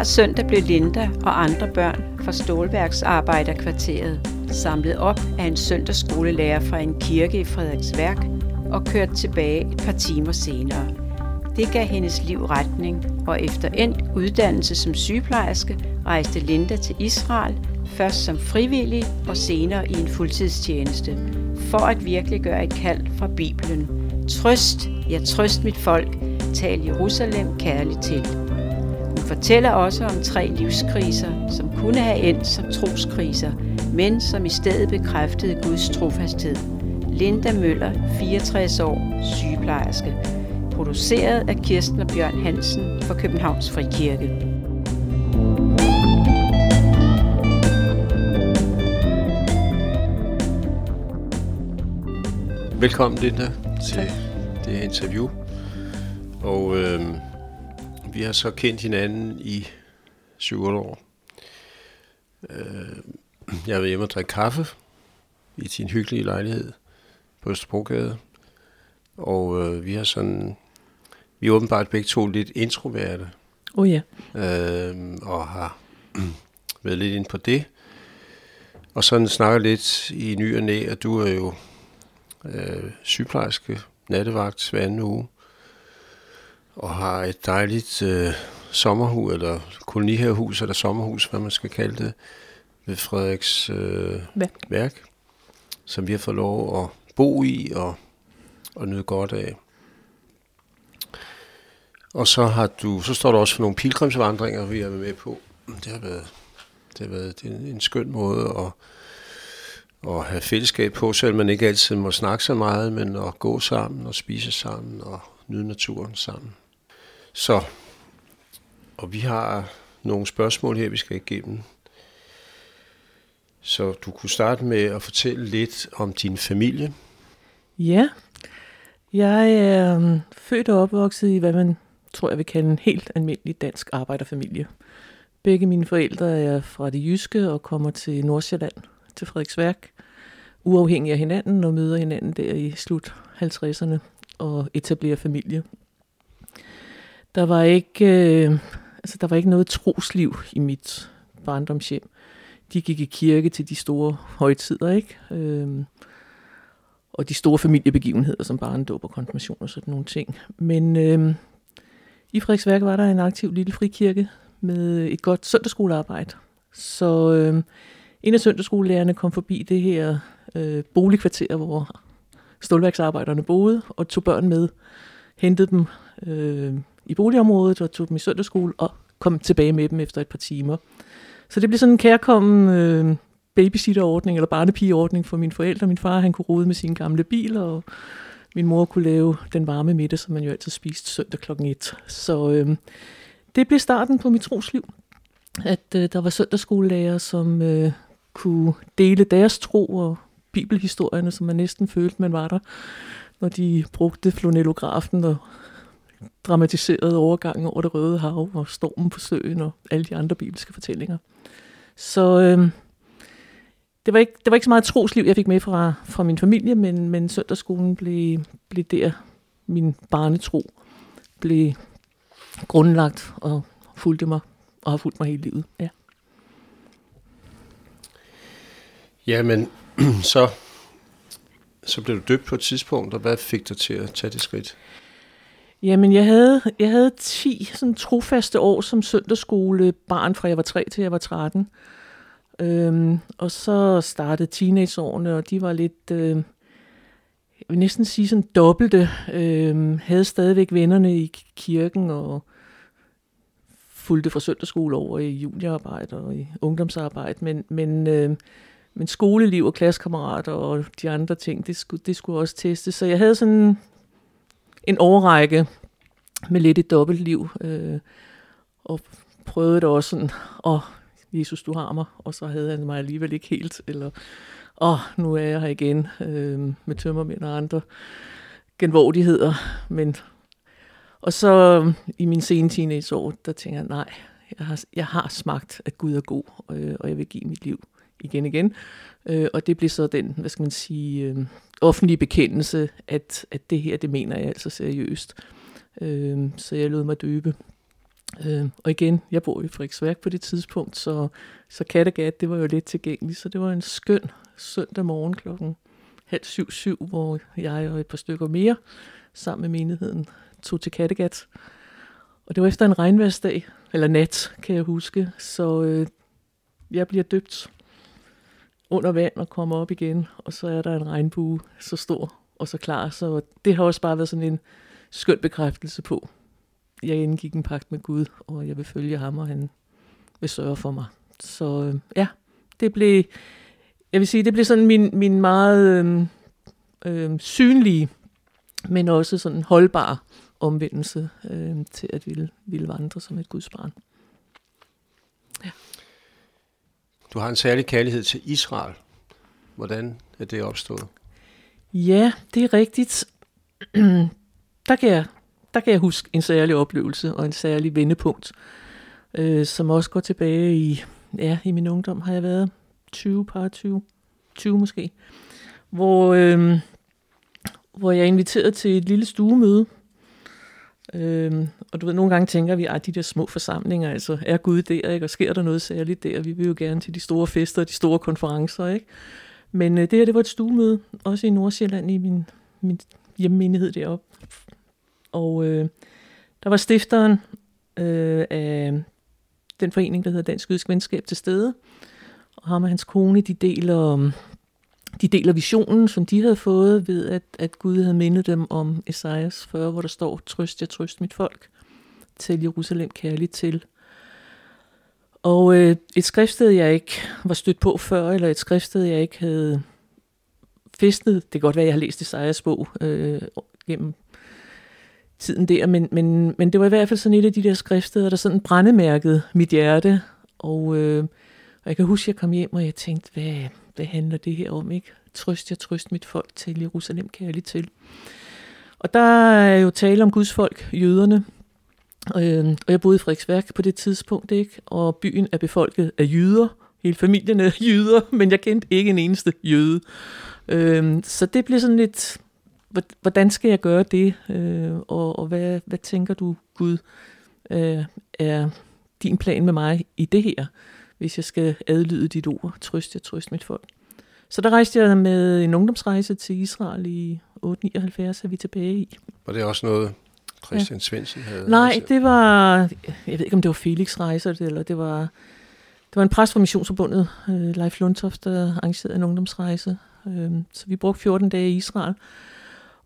Hver søndag blev Linda og andre børn fra Stålværksarbejderkvarteret samlet op af en søndagsskolelærer fra en kirke i Frederiksværk og kørt tilbage et par timer senere. Det gav hendes liv retning, og efter endt uddannelse som sygeplejerske rejste Linda til Israel, først som frivillig og senere i en fuldtidstjeneste, for at virkelig gøre et kald fra Bibelen. Trøst, ja trøst mit folk, tal Jerusalem kærligt til. Fortæller også om tre livskriser, som kunne have endt som troskriser, men som i stedet bekræftede Guds trofasthed. Linda Møller, 64 år, sygeplejerske. Produceret af Kirsten og Bjørn Hansen for Københavns Frikirke. Velkommen, Linda, til tak. det her interview. Og øh, vi har så kendt hinanden i 7 år. Øh, jeg været hjemme og drikke kaffe i sin hyggelige lejlighed på Østerbrogade. Og øh, vi har sådan, vi er åbenbart begge to lidt introverte. Oh ja. Øh, og har været lidt ind på det. Og sådan snakker lidt i ny og næ, at du er jo øh, sygeplejerske, nattevagt hver anden uge, og har et dejligt øh, sommerhus, eller kolonihavehus, eller sommerhus, hvad man skal kalde det, ved Frederiks øh, værk. værk, som vi har fået lov at bo i og, og nyde godt af. Og så har du, så står der også for nogle pilgrimsvandringer, vi har været med på. Det har været, det har været en, en skøn måde at, at have fællesskab på, selvom man ikke altid må snakke så meget, men at gå sammen og spise sammen og nyde naturen sammen. Så, og vi har nogle spørgsmål her, vi skal igennem. Så du kunne starte med at fortælle lidt om din familie. Ja, jeg er øhm, født og opvokset i, hvad man tror jeg vil kalde en helt almindelig dansk arbejderfamilie. Begge mine forældre er fra det jyske og kommer til Nordsjælland, til Frederiksværk, uafhængig af hinanden og møder hinanden der i slut 50'erne og etablerer familie. Der var ikke, øh, altså der var ikke noget trosliv i mit barndomshjem. De gik i kirke til de store højtider, ikke? Øh, og de store familiebegivenheder, som barndåb og konfirmation og sådan nogle ting. Men øh, i Frederiksværk var der en aktiv lille frikirke med et godt søndagsskolearbejde. Så øh, en af søndagsskolelærerne kom forbi det her øh, boligkvarter, hvor stålværksarbejderne boede, og tog børn med, hentede dem øh, i boligområdet og tog dem i søndagsskole og kom tilbage med dem efter et par timer. Så det blev sådan en kærkommen øh, babysitterordning eller barnepigeordning for mine forældre. Min far han kunne rode med sine gamle biler, og min mor kunne lave den varme middag, som man jo altid spiste søndag klokken et. Så øh, det blev starten på mit trosliv, at øh, der var søndagsskolelærer, som øh, kunne dele deres tro og bibelhistorierne, som man næsten følte, man var der, når de brugte flonellografen og dramatiserede overgangen over det røde hav og stormen på søen og alle de andre bibelske fortællinger. Så øh, det, var ikke, det var ikke så meget trosliv, jeg fik med fra, fra min familie, men, men søndagsskolen blev, blev der, min barnetro blev grundlagt og fulgte mig og har fulgt mig hele livet. Ja. Jamen, så, så blev du døbt på et tidspunkt, og hvad fik dig til at tage det skridt? Jamen, jeg havde, jeg havde 10 sådan trofaste år som søndagsskolebarn, fra jeg var 3 til jeg var 13. Øhm, og så startede teenageårene, og de var lidt, øh, jeg vil næsten sige sådan dobbelte. Øhm, havde stadigvæk vennerne i kirken, og fulgte fra søndagsskole over i juniorarbejde og i ungdomsarbejde, men, men øh, men skoleliv og klassekammerater og de andre ting, det skulle, det skulle også testes. Så jeg havde sådan en årrække med lidt et dobbeltliv, øh, og prøvede det også sådan, åh, oh, Jesus, du har mig, og så havde han mig alligevel ikke helt, eller åh, oh, nu er jeg her igen øh, med tømmermænd og andre genvordigheder, men og så i min sene teenageår, der tænker jeg, nej, jeg har, jeg har smagt, at Gud er god, øh, og jeg vil give mit liv igen igen. Øh, og det blev så den, hvad skal man sige, øh, offentlige bekendelse, at, at det her, det mener jeg altså seriøst. Øh, så jeg lod mig døbe Øh, og igen, jeg bor i Frederiksværk på det tidspunkt, så, så Kattegat, det var jo lidt tilgængeligt. Så det var en skøn søndag morgen klokken halv syv, syv, hvor jeg og et par stykker mere sammen med menigheden tog til Kattegat. Og det var efter en regnværsdag, eller nat, kan jeg huske. Så øh, jeg bliver døbt under vand og kommer op igen, og så er der en regnbue så stor og så klar. Så det har også bare været sådan en skøn bekræftelse på. Jeg indgik en pagt med Gud, og jeg vil følge ham, og han vil sørge for mig. Så øh, ja, det blev, jeg vil sige, det blev sådan min, min meget øh, øh, synlige, men også sådan holdbare omvendelse øh, til at ville, ville vandre som et Guds barn. Ja. Du har en særlig kærlighed til Israel. Hvordan er det opstået? Ja, det er rigtigt. der, kan jeg, der kan jeg huske en særlig oplevelse og en særlig vendepunkt, øh, som også går tilbage i, ja, i min ungdom har jeg været 20, par 20, 20 måske, hvor, øh, hvor jeg er inviteret til et lille stuemøde. Øh, og du ved, nogle gange tænker vi, at de der små forsamlinger, altså er Gud der, ikke? og sker der noget særligt der? Vi vil jo gerne til de store fester og de store konferencer, ikke? Men øh, det her, det var et stuemøde, også i Nordsjælland, i min, min hjemmenighed deroppe. Og øh, der var stifteren øh, af den forening, der hedder Dansk Jødisk Venskab til stede. Og ham og hans kone, de deler, de deler visionen, som de havde fået ved, at, at Gud havde mindet dem om Esajas 40, hvor der står, trøst jeg, trøst mit folk, til Jerusalem kærligt til. Og øh, et skriftsted, jeg ikke var stødt på før, eller et skriftsted, jeg ikke havde festet. Det kan godt være, at jeg har læst Esajas bog øh, gennem tiden der, men, men, men det var i hvert fald sådan et af de der skriftsteder, der sådan brændemærkede mit hjerte. Og, øh, og jeg kan huske, at jeg kom hjem, og jeg tænkte, hvad, hvad handler det her om? ikke? Trøst jeg, trøst mit folk til Jerusalem kærligt til. Og der er jo tale om Guds folk, jøderne, Øh, og jeg boede i Frederiksværk på det tidspunkt, ikke? og byen er befolket af jøder, Hele familien er jøder, men jeg kendte ikke en eneste jøde. Øh, så det blev sådan lidt, hvordan skal jeg gøre det? Øh, og og hvad, hvad tænker du, Gud, øh, er din plan med mig i det her, hvis jeg skal adlyde dit ord, trøst jeg, trøst mit folk. Så der rejste jeg med en ungdomsrejse til Israel i 879, er vi tilbage i. Var det også noget, Christian ja. Svendsen havde? Nej, det var, jeg ved ikke om det var Felix rejser, eller det var, det var en præst fra Missionsforbundet, øh, Leif Lundtoft, der arrangerede en ungdomsrejse. Øh, så vi brugte 14 dage i Israel.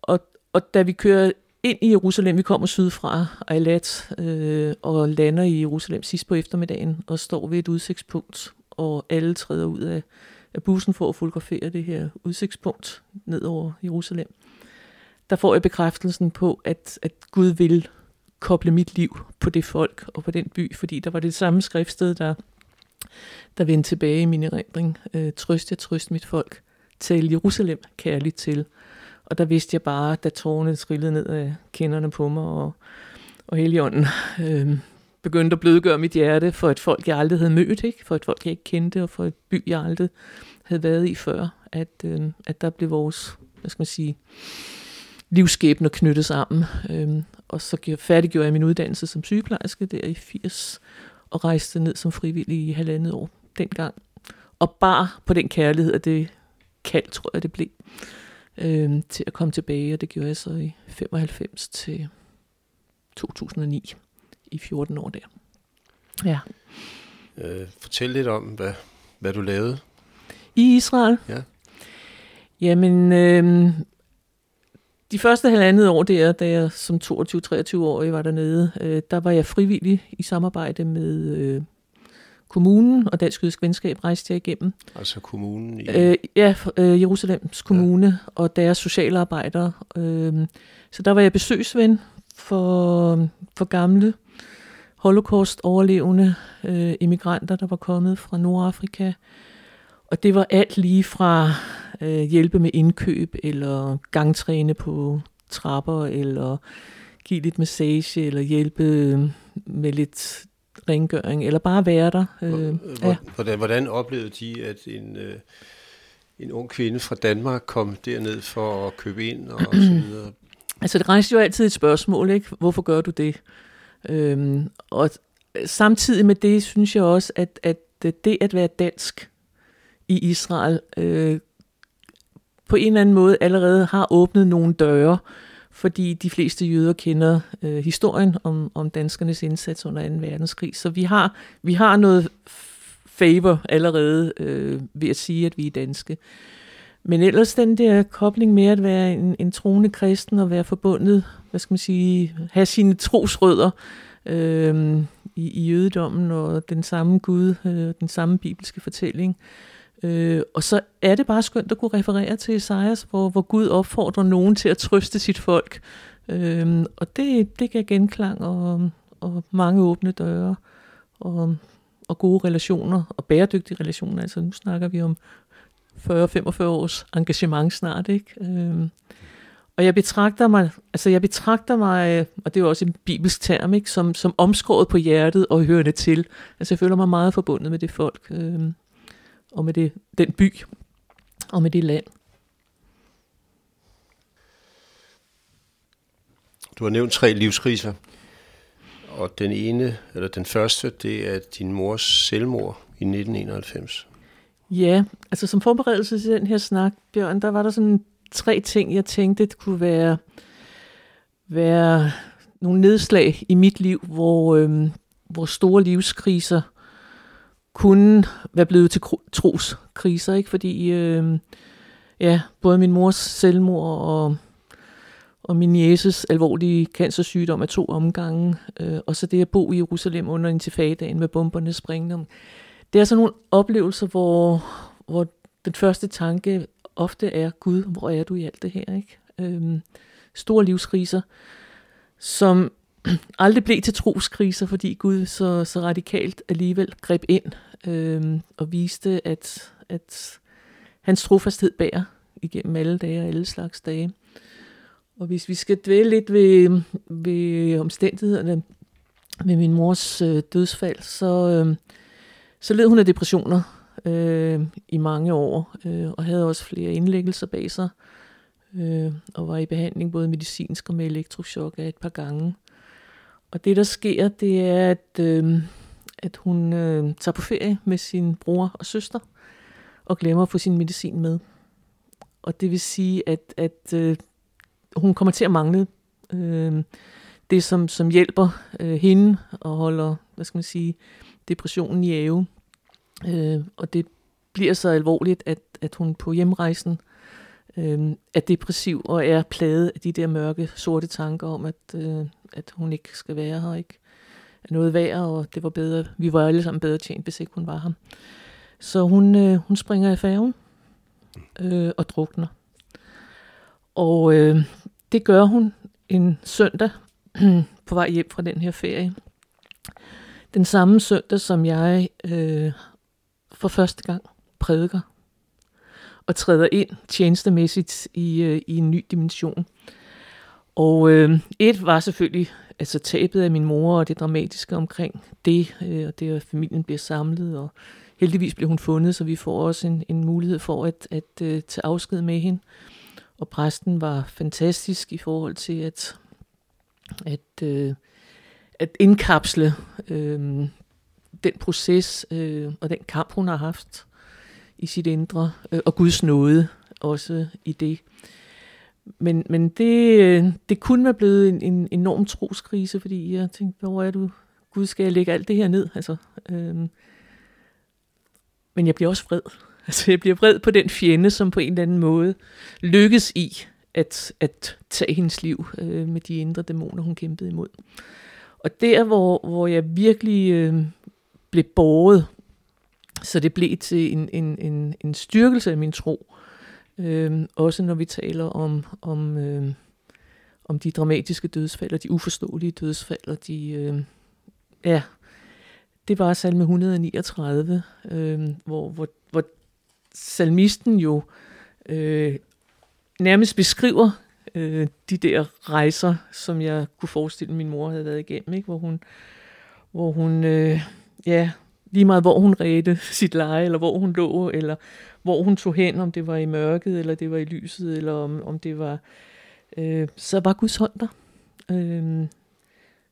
Og, og da vi kører ind i Jerusalem, vi kommer sydfra Eilat, øh, og lander i Jerusalem sidst på eftermiddagen, og står ved et udsigtspunkt, og alle træder ud af, af bussen for at fotografere det her udsigtspunkt ned over Jerusalem der får jeg bekræftelsen på, at, at Gud vil koble mit liv på det folk og på den by, fordi der var det samme skriftsted, der, der vendte tilbage i min erindring. Øh, trøst jeg, trøst mit folk. Tal Jerusalem kærligt til. Og der vidste jeg bare, da tårerne trillede ned af kinderne på mig, og, og heligånden øh, begyndte at blødgøre mit hjerte for et folk, jeg aldrig havde mødt, ikke? for et folk, jeg ikke kendte, og for et by, jeg aldrig havde været i før, at, øh, at der blev vores, hvad skal man sige, livsskæbner knyttet sammen. Øh, og så færdiggjorde jeg min uddannelse som sygeplejerske der i 80, og rejste ned som frivillig i halvandet år dengang. Og bare på den kærlighed, at det kald, tror jeg det blev, øhm, til at komme tilbage, og det gjorde jeg så i 95 til 2009, i 14 år der. Ja. Øh, fortæl lidt om, hvad, hvad du lavede. I Israel? Ja. Jamen, øh, de første halvandet år der, da jeg som 22-23-årig var dernede, øh, der var jeg frivillig i samarbejde med øh, kommunen og Dansk Jødisk Venskab rejste jeg igennem. Altså kommunen i... Øh, ja, øh, Jerusalems kommune ja. og deres socialarbejdere. Øh, så der var jeg besøgsven for, for gamle holocaust-overlevende øh, immigranter, der var kommet fra Nordafrika. Og det var alt lige fra øh, hjælpe med indkøb, eller gangtræne på trapper, eller give lidt massage, eller hjælpe med lidt rengøring, eller bare være der. Øh, ja. hvordan, hvordan oplevede de, at en, øh, en ung kvinde fra Danmark kom derned for at købe ind og så videre? Altså det rejste jo altid et spørgsmål, ikke? Hvorfor gør du det? Øhm, og samtidig med det synes jeg også, at, at det at være dansk i Israel øh, på en eller anden måde allerede har åbnet nogle døre, fordi de fleste jøder kender øh, historien om, om danskernes indsats under 2. verdenskrig. Så vi har, vi har noget favor allerede øh, ved at sige, at vi er danske. Men ellers den der kobling med at være en, en troende kristen og være forbundet, hvad skal man sige, have sine trosrødder øh, i, i jødedommen og den samme Gud, øh, den samme bibelske fortælling. Øh, Øh, og så er det bare skønt at kunne referere til Esajas, hvor, hvor Gud opfordrer nogen til at trøste sit folk. Øh, og det, det gav genklang og, og mange åbne døre og, og gode relationer og bæredygtige relationer. Altså nu snakker vi om 40-45 års engagement snart, ikke? Øh, og jeg betragter mig, altså jeg betragter mig, og det er jo også en bibelsk term, ikke, som, som omskåret på hjertet og hørende til. Altså jeg føler mig meget forbundet med det folk, øh, og med det, den by, og med det land. Du har nævnt tre livskriser, og den ene, eller den første, det er din mors selvmord i 1991. Ja, altså som forberedelse til den her snak, Bjørn, der var der sådan tre ting, jeg tænkte det kunne være, være nogle nedslag i mit liv, hvor, øhm, hvor store livskriser kunne være blevet til troskriser, ikke? fordi øh, ja, både min mors selvmord og, og min jæses alvorlige cancersygdom af to omgange, øh, og så det at bo i Jerusalem under intifadaen med bomberne springende. Det er sådan nogle oplevelser, hvor, hvor den første tanke ofte er, Gud, hvor er du i alt det her? Ikke? Øhm, store livskriser, som aldrig blev til troskriser, fordi Gud så, så radikalt alligevel greb ind øh, og viste, at, at hans trofasthed bærer igennem alle dage og alle slags dage. Og hvis vi skal dvæle lidt ved, ved omstændighederne ved min mors øh, dødsfald, så, øh, så led hun af depressioner øh, i mange år, øh, og havde også flere indlæggelser bag sig, øh, og var i behandling både medicinsk og med elektroshock af et par gange. Og det, der sker, det er, at, øh, at hun øh, tager på ferie med sin bror og søster, og glemmer at få sin medicin med. Og det vil sige, at, at øh, hun kommer til at mangle øh, det, som, som hjælper øh, hende og holder, hvad skal man sige, depressionen i ave. Øh, og det bliver så alvorligt, at, at hun på hjemrejsen øh, øh, er depressiv og er plaget af de der mørke, sorte tanker om, at, øh, at hun ikke skal være her, ikke er noget værd, og det var bedre, vi var alle sammen bedre tjent, hvis ikke hun var her. Så hun, øh, hun springer i færgen øh, og drukner. Og øh, det gør hun en søndag på vej hjem fra den her ferie. Den samme søndag, som jeg øh, for første gang prædiker og træder ind tjenestemæssigt i, øh, i en ny dimension. Og øh, et var selvfølgelig altså tabet af min mor og det dramatiske omkring det, øh, og det at familien bliver samlet, og heldigvis bliver hun fundet, så vi får også en, en mulighed for at, at øh, tage afsked med hende. Og præsten var fantastisk i forhold til at, at, øh, at indkapsle øh, den proces øh, og den kamp, hun har haft i sit indre, øh, og Guds nåde også i det. Men, men det, øh, det kunne være blevet en, en enorm troskrise, fordi jeg tænkte, hvor er du? Gud, skal jeg lægge alt det her ned? Altså, øhm, men jeg bliver også vred. Altså, jeg bliver vred på den fjende, som på en eller anden måde lykkes i at, at tage hendes liv øh, med de indre dæmoner, hun kæmpede imod. Og der, hvor, hvor jeg virkelig øh, blev båret. Så det blev til en, en, en, en styrkelse af min tro. Øhm, også når vi taler om, om, øh, om de dramatiske dødsfald, og de uforståelige dødsfald, og de, øh, ja, det var salme 139, øh, hvor, hvor, hvor salmisten jo øh, nærmest beskriver øh, de der rejser, som jeg kunne forestille, min mor havde været igennem, ikke? hvor hun, hvor hun øh, ja, lige meget hvor hun redte sit leje, eller hvor hun lå, eller hvor hun tog hen, om det var i mørket, eller det var i lyset, eller om, om det var... Øh, så var Guds hånd der. Øh,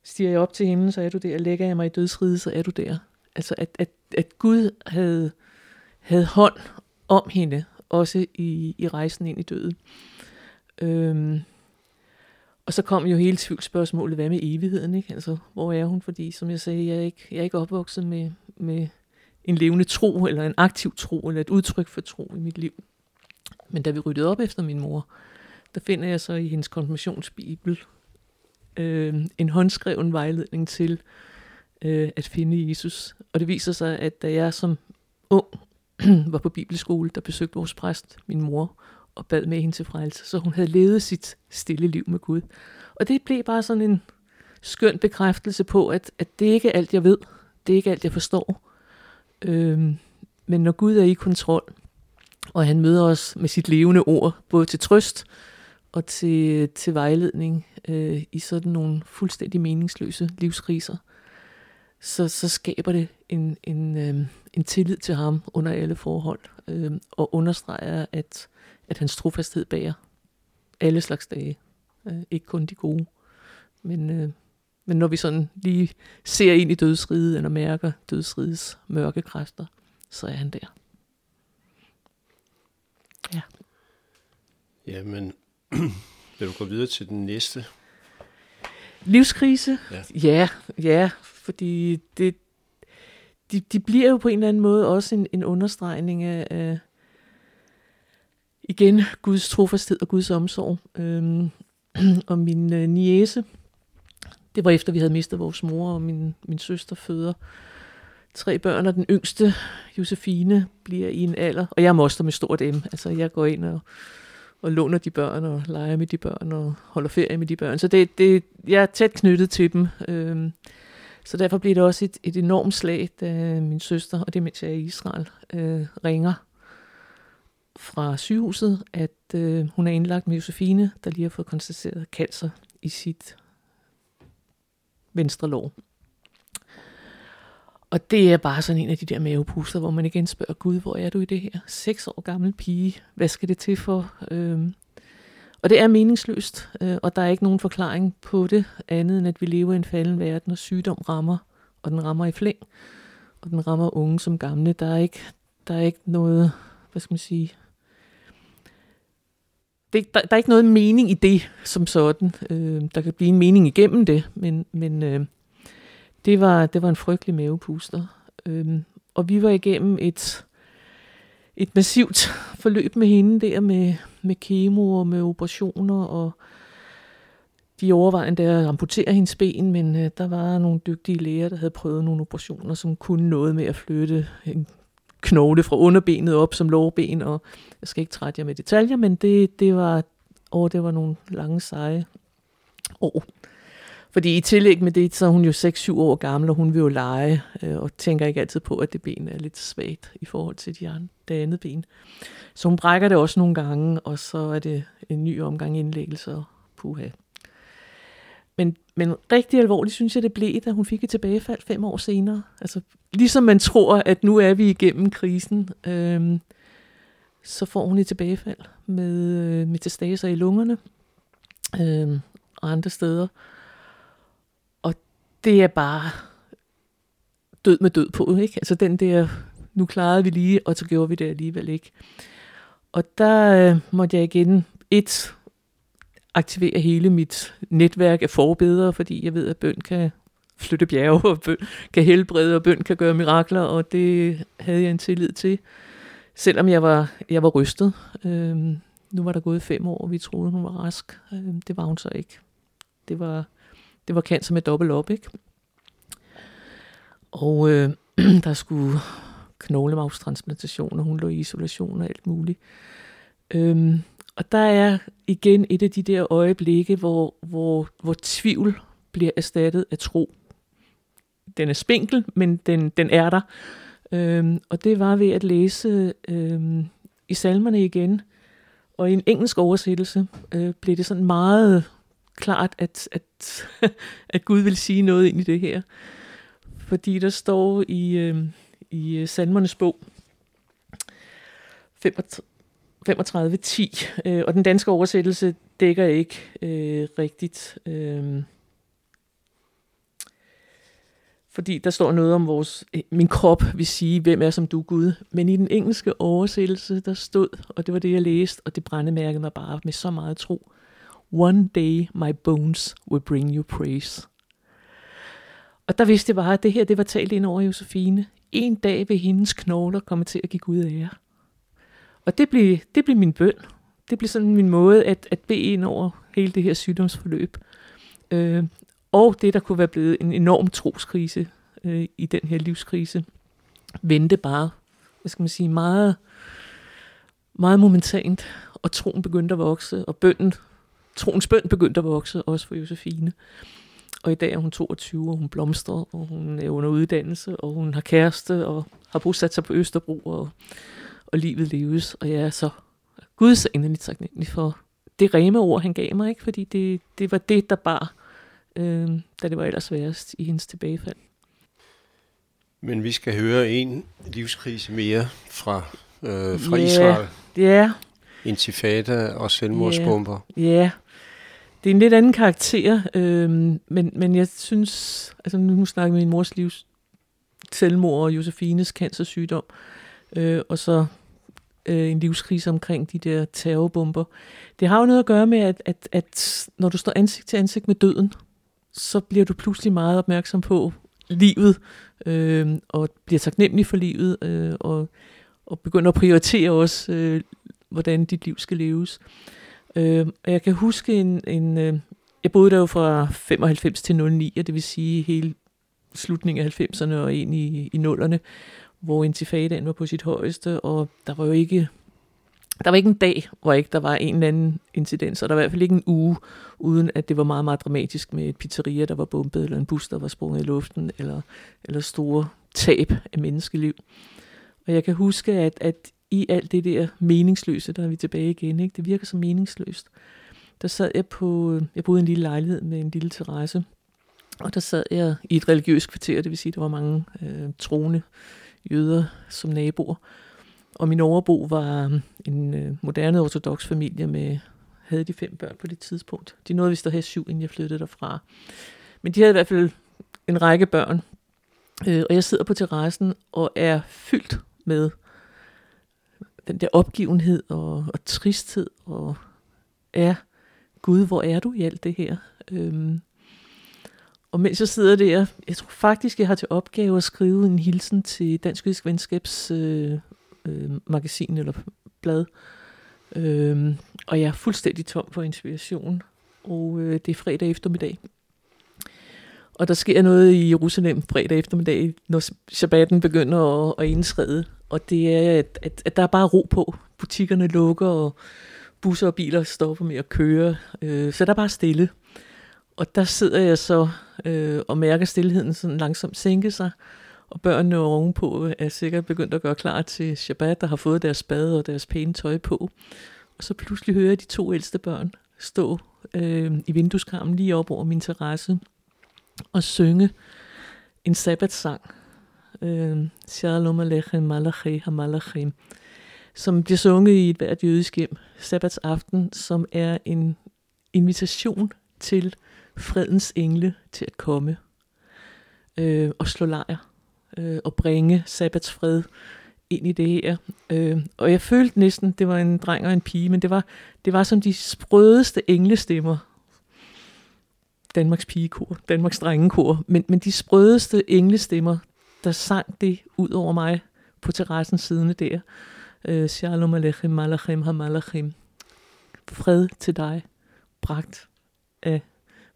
stiger jeg op til himlen, så er du der. Lægger jeg mig i dødsriget, så er du der. Altså, at, at, at Gud havde, havde hånd om hende, også i, i rejsen ind i døden. Øh, og så kom jo hele tvivlsspørgsmålet, hvad med evigheden, ikke? Altså, hvor er hun? Fordi, som jeg sagde, jeg er ikke, jeg er ikke opvokset med, med en levende tro, eller en aktiv tro, eller et udtryk for tro i mit liv. Men da vi ryddede op efter min mor, der finder jeg så i hendes konfirmationsbibel øh, en håndskreven vejledning til øh, at finde Jesus. Og det viser sig, at da jeg som ung var på bibelskole, der besøgte vores præst, min mor, og bad med hende til frelse. Så hun havde levet sit stille liv med Gud. Og det blev bare sådan en skøn bekræftelse på, at, at det ikke er alt, jeg ved. Det er ikke alt, jeg forstår. Øhm, men når Gud er i kontrol, og han møder os med sit levende ord, både til trøst og til, til vejledning øh, i sådan nogle fuldstændig meningsløse livskriser, så, så skaber det en, en, øh, en tillid til ham under alle forhold, øh, og understreger, at, at hans trofasthed bærer alle slags dage, øh, ikke kun de gode. Men, øh, men når vi sådan lige ser ind i dødsriget, eller mærker dødsrigets mørke kræfter, så er han der. Ja. Jamen, vil du gå videre til den næste? Livskrise? Ja. Ja, ja fordi det, de, de bliver jo på en eller anden måde også en, en understregning af, af igen Guds trofasthed og Guds omsorg. Øhm, og min øh, niece, det var efter vi havde mistet vores mor, og min, min søster føder tre børn, og den yngste, Josefine, bliver i en alder, og jeg er moster med stort M, altså jeg går ind og, og låner de børn, og leger med de børn, og holder ferie med de børn, så det, det, jeg er tæt knyttet til dem, øhm, så derfor bliver det også et, et enormt slag, da min søster, og det mens jeg er i Israel, øh, ringer fra sygehuset, at øh, hun er indlagt med Josefine, der lige har fået konstateret cancer i sit venstre lår. Og det er bare sådan en af de der mavepuster, hvor man igen spørger, Gud, hvor er du i det her? Seks år gammel pige, hvad skal det til for? Øhm, og det er meningsløst, øh, og der er ikke nogen forklaring på det, andet end at vi lever i en falden verden, og sygdom rammer, og den rammer i flæng, og den rammer unge som gamle. Der er ikke, der er ikke noget, hvad skal man sige, det, der, der er ikke noget mening i det som sådan. Øh, der kan blive en mening igennem det, men, men øh, det, var, det var en frygtelig mavepuster. Øh, og vi var igennem et, et massivt forløb med hende der med, med kemo og med operationer, og de overvejede der at amputere hendes ben, men øh, der var nogle dygtige læger, der havde prøvet nogle operationer, som kunne noget med at flytte en knogle fra underbenet op som lårben, og jeg skal ikke trætte jer med detaljer, men det, det var, åh, det var nogle lange, seje år. Fordi i tillæg med det, så er hun jo 6-7 år gammel, og hun vil jo lege, øh, og tænker ikke altid på, at det ben er lidt svagt i forhold til de andre, det andet ben. Så hun brækker det også nogle gange, og så er det en ny omgang indlæggelse og puha. Men, men rigtig alvorligt synes jeg, det blev, da hun fik et tilbagefald fem år senere. Altså, ligesom man tror, at nu er vi igennem krisen, øhm, så får hun et tilbagefald med øh, metastaser i lungerne øhm, og andre steder. Og det er bare død med død på, ikke? Altså den der, nu klarede vi lige, og så gjorde vi det alligevel ikke. Og der øh, måtte jeg igen, et, aktivere hele mit netværk af forbedere, fordi jeg ved, at bøn kan flytte bjerge, og bøn kan helbrede, og bøn kan gøre mirakler, og det havde jeg en tillid til. Selvom jeg var, jeg var rystet. Øhm, nu var der gået fem år, og vi troede, hun var rask. Øhm, det var hun så ikke. Det var, det var cancer med dobbelt op, ikke? Og øh, der skulle knoglemavstransplantation, og hun lå i isolation og alt muligt. Øhm, og der er igen et af de der øjeblikke, hvor, hvor, hvor tvivl bliver erstattet af tro. Den er spinkel, men den, den er der. Øhm, og det var ved at læse øhm, i salmerne igen, og i en engelsk oversættelse øh, blev det sådan meget klart, at, at, at Gud vil sige noget ind i det her. Fordi der står i, øhm, øh, i salmernes bog, 35.10, øh, og den danske oversættelse dækker ikke øh, rigtigt øh, fordi der står noget om vores, øh, min krop vil sige, hvem er som du Gud. Men i den engelske oversættelse, der stod, og det var det, jeg læste, og det brændemærkede mig bare med så meget tro. One day my bones will bring you praise. Og der vidste jeg bare, at det her, det var talt ind over Josefine. En dag vil hendes knogler komme til at give Gud ære. Og det blev, det blev min bøn. Det blev sådan min måde at, at bede ind over hele det her sygdomsforløb. Øh, og det, der kunne være blevet en enorm troskrise øh, i den her livskrise, vendte bare, hvad skal man sige, meget, meget momentant, og troen begyndte at vokse, og bønden, troens bøn begyndte at vokse, også for Josefine. Og i dag er hun 22, og hun blomstrer, og hun er under uddannelse, og hun har kæreste, og har bosat sig på Østerbro, og, og livet leves. Og jeg er så Guds endelig taknemmelig for det reme ord, han gav mig, ikke? fordi det, det var det, der bar øh, da det var ellers sværest i hendes tilbagefald. Men vi skal høre en livskrise mere fra, øh, fra Ja, Israel. Ja, Intifada og selvmordsbomber. ja. Det er en lidt anden karakter, øh, men, men jeg synes, altså nu snakker vi min mors livs selvmord og Josefines cancersygdom, øh, og så øh, en livskrise omkring de der terrorbomber. Det har jo noget at gøre med, at, at, at når du står ansigt til ansigt med døden, så bliver du pludselig meget opmærksom på livet, øh, og bliver taknemmelig for livet, øh, og, og begynder at prioritere også, øh, hvordan dit liv skal leves. Øh, og jeg kan huske en, en øh, jeg boede der jo fra 95 til 09, og det vil sige hele slutningen af 90'erne og ind i, i nullerne, hvor intifadaen var på sit højeste, og der var jo ikke der var ikke en dag, hvor ikke der var en eller anden incidens, og der var i hvert fald ikke en uge, uden at det var meget, meget dramatisk med et pizzeria, der var bombet, eller en bus, der var sprunget i luften, eller, eller store tab af menneskeliv. Og jeg kan huske, at, at i alt det der meningsløse, der er vi tilbage igen, ikke? det virker så meningsløst. Der sad jeg på, jeg boede i en lille lejlighed med en lille terrasse, og der sad jeg i et religiøst kvarter, det vil sige, der var mange øh, troende jøder som naboer. Og min overbo var um, en øh, moderne ortodox familie med, havde de fem børn på det tidspunkt. De nåede vist at have syv, inden jeg flyttede derfra. Men de havde i hvert fald en række børn. Øh, og jeg sidder på terrassen og er fyldt med den der opgivenhed og, og tristhed og ja, Gud, hvor er du i alt det her? Øhm, og mens jeg sidder der, jeg tror faktisk, jeg har til opgave at skrive en hilsen til Dansk Jysk Venskabs øh, øh, magasin eller blad. Øh, og jeg er fuldstændig tom for inspiration. Og øh, det er fredag eftermiddag. Og der sker noget i Jerusalem fredag eftermiddag, når shabbatten begynder at, at indtræde. Og det er, at, at, at der er bare ro på. Butikkerne lukker, og busser og biler stopper med at køre. Øh, så der er bare stille. Og der sidder jeg så øh, og mærker stillheden sådan langsomt sænke sig. Og børnene ovenpå er sikkert begyndt at gøre klar til Shabbat, der har fået deres spade og deres pæne tøj på. Og så pludselig hører jeg de to ældste børn stå øh, i vindueskarmen lige op over min terrasse og synge en sabbatsang. Øh, Shalom Aleichem Malachim Hamalachim som bliver sunget i et hvert jødisk hjem sabbatsaften, som er en invitation til fredens engle til at komme øh, og slå lejr øh, og bringe sabbatsfred ind i det her. Øh, og jeg følte næsten, det var en dreng og en pige, men det var, det var som de sprødeste englestemmer. Danmarks pigekor, Danmarks drengekor, men, men de sprødeste englestemmer, der sang det ud over mig på terrassen siden der. Øh, Shalom Alechem, Malachim Hamalachem. Fred til dig, bragt af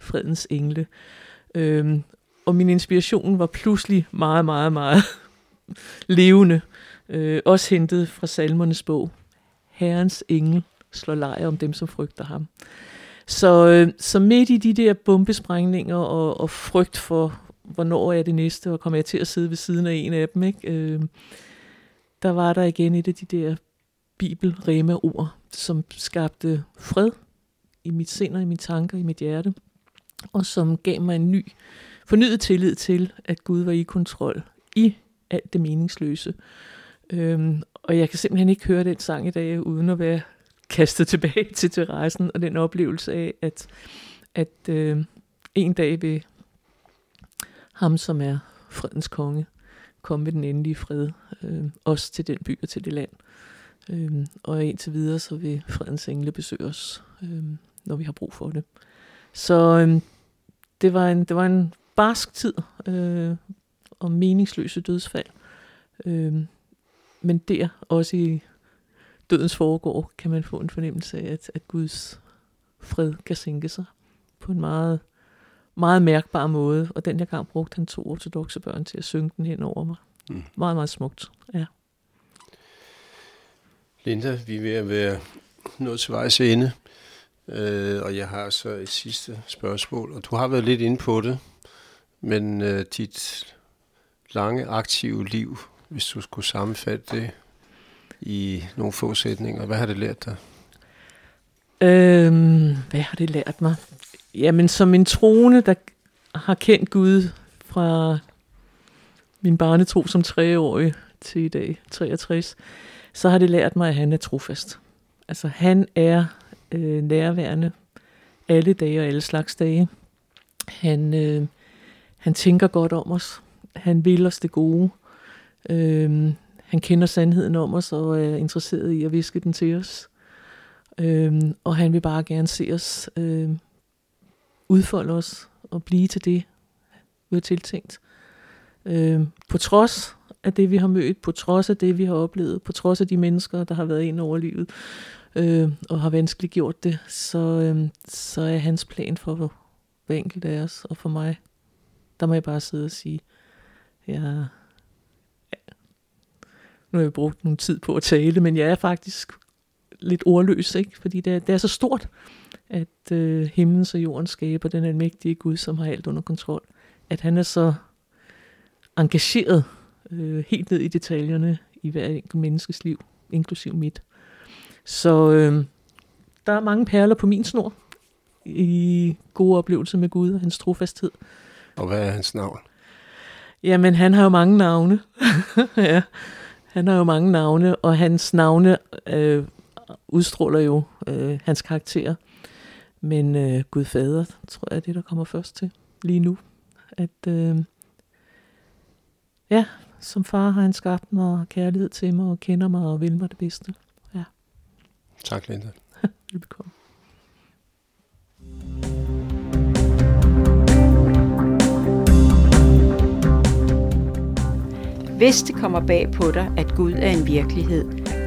fredens engle. Øhm, og min inspiration var pludselig meget, meget, meget levende. Øh, også hentet fra salmernes bog. Herrens engel slår lejr om dem, som frygter ham. Så, øh, så midt i de der bombesprængninger og, og frygt for, hvornår er det næste, og kommer jeg til at sidde ved siden af en af dem, ikke? Øh, der var der igen et af de der bibelrema-ord, som skabte fred i mit sind og i mine tanker, i mit hjerte, og som gav mig en ny, fornyet tillid til, at Gud var i kontrol i alt det meningsløse. Øhm, og jeg kan simpelthen ikke høre den sang i dag, uden at være kastet tilbage til terrassen, og den oplevelse af, at, at øh, en dag vil ham, som er fredens konge, komme med den endelige fred, øh, også til den by og til det land. Øh, og indtil videre, så vil fredens engle besøge os, øh, når vi har brug for det. Så øh, det, var en, det var en barsk tid øh, og meningsløse dødsfald. Øh, men der, også i dødens foregår, kan man få en fornemmelse af, at, at Guds fred kan sænke sig på en meget, meget mærkbar måde. Og den her gang brugte han to ortodoxe børn til at synge den hen over mig. Mm. Meget, meget smukt, ja. Linda, vi er ved at være nået til vejs ende, øh, og jeg har så et sidste spørgsmål, og du har været lidt inde på det, men øh, dit lange aktive liv, hvis du skulle sammenfatte det i nogle få sætninger, hvad har det lært dig? Øhm, hvad har det lært mig? Jamen, som en troende, der har kendt Gud fra min barnetro som treårig til i dag, 63, så har det lært mig, at han er trofast. Altså, han er øh, nærværende alle dage og alle slags dage. Han, øh, han tænker godt om os. Han vil os det gode. Øh, han kender sandheden om os og er interesseret i at viske den til os. Øh, og han vil bare gerne se os øh, udfolde os og blive til det, vi har tiltænkt. Øh, på trods af det, vi har mødt, på trods af det, vi har oplevet, på trods af de mennesker, der har været ind over livet, øh, og har vanskeligt gjort det, så, øh, så er hans plan for hver enkelt af os, og for mig, der må jeg bare sidde og sige, ja, ja, nu har jeg brugt nogle tid på at tale, men jeg er faktisk lidt ordløs, ikke? fordi det er, det er så stort, at øh, himlen og jorden skaber den almægtige Gud, som har alt under kontrol. At han er så engageret øh, helt ned i detaljerne i hver enkelt menneskes liv, inklusiv mit. Så øh, der er mange perler på min snor i gode oplevelser med Gud og hans trofasthed. Og hvad er hans navn? Jamen, han har jo mange navne. ja, han har jo mange navne, og hans navne øh, udstråler jo øh, hans karakter. Men øh, Gud Fader, tror jeg, er det, der kommer først til lige nu. At øh, ja, som far har han skabt mig kærlighed til mig og kender mig og vil mig det bedste. Tak, Linda. Velbekomme. Hvis det kommer bag på dig, at Gud er en virkelighed,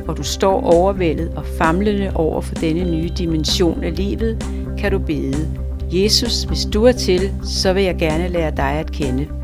og du står overvældet og famlende over for denne nye dimension af livet, kan du bede. Jesus, hvis du er til, så vil jeg gerne lære dig at kende.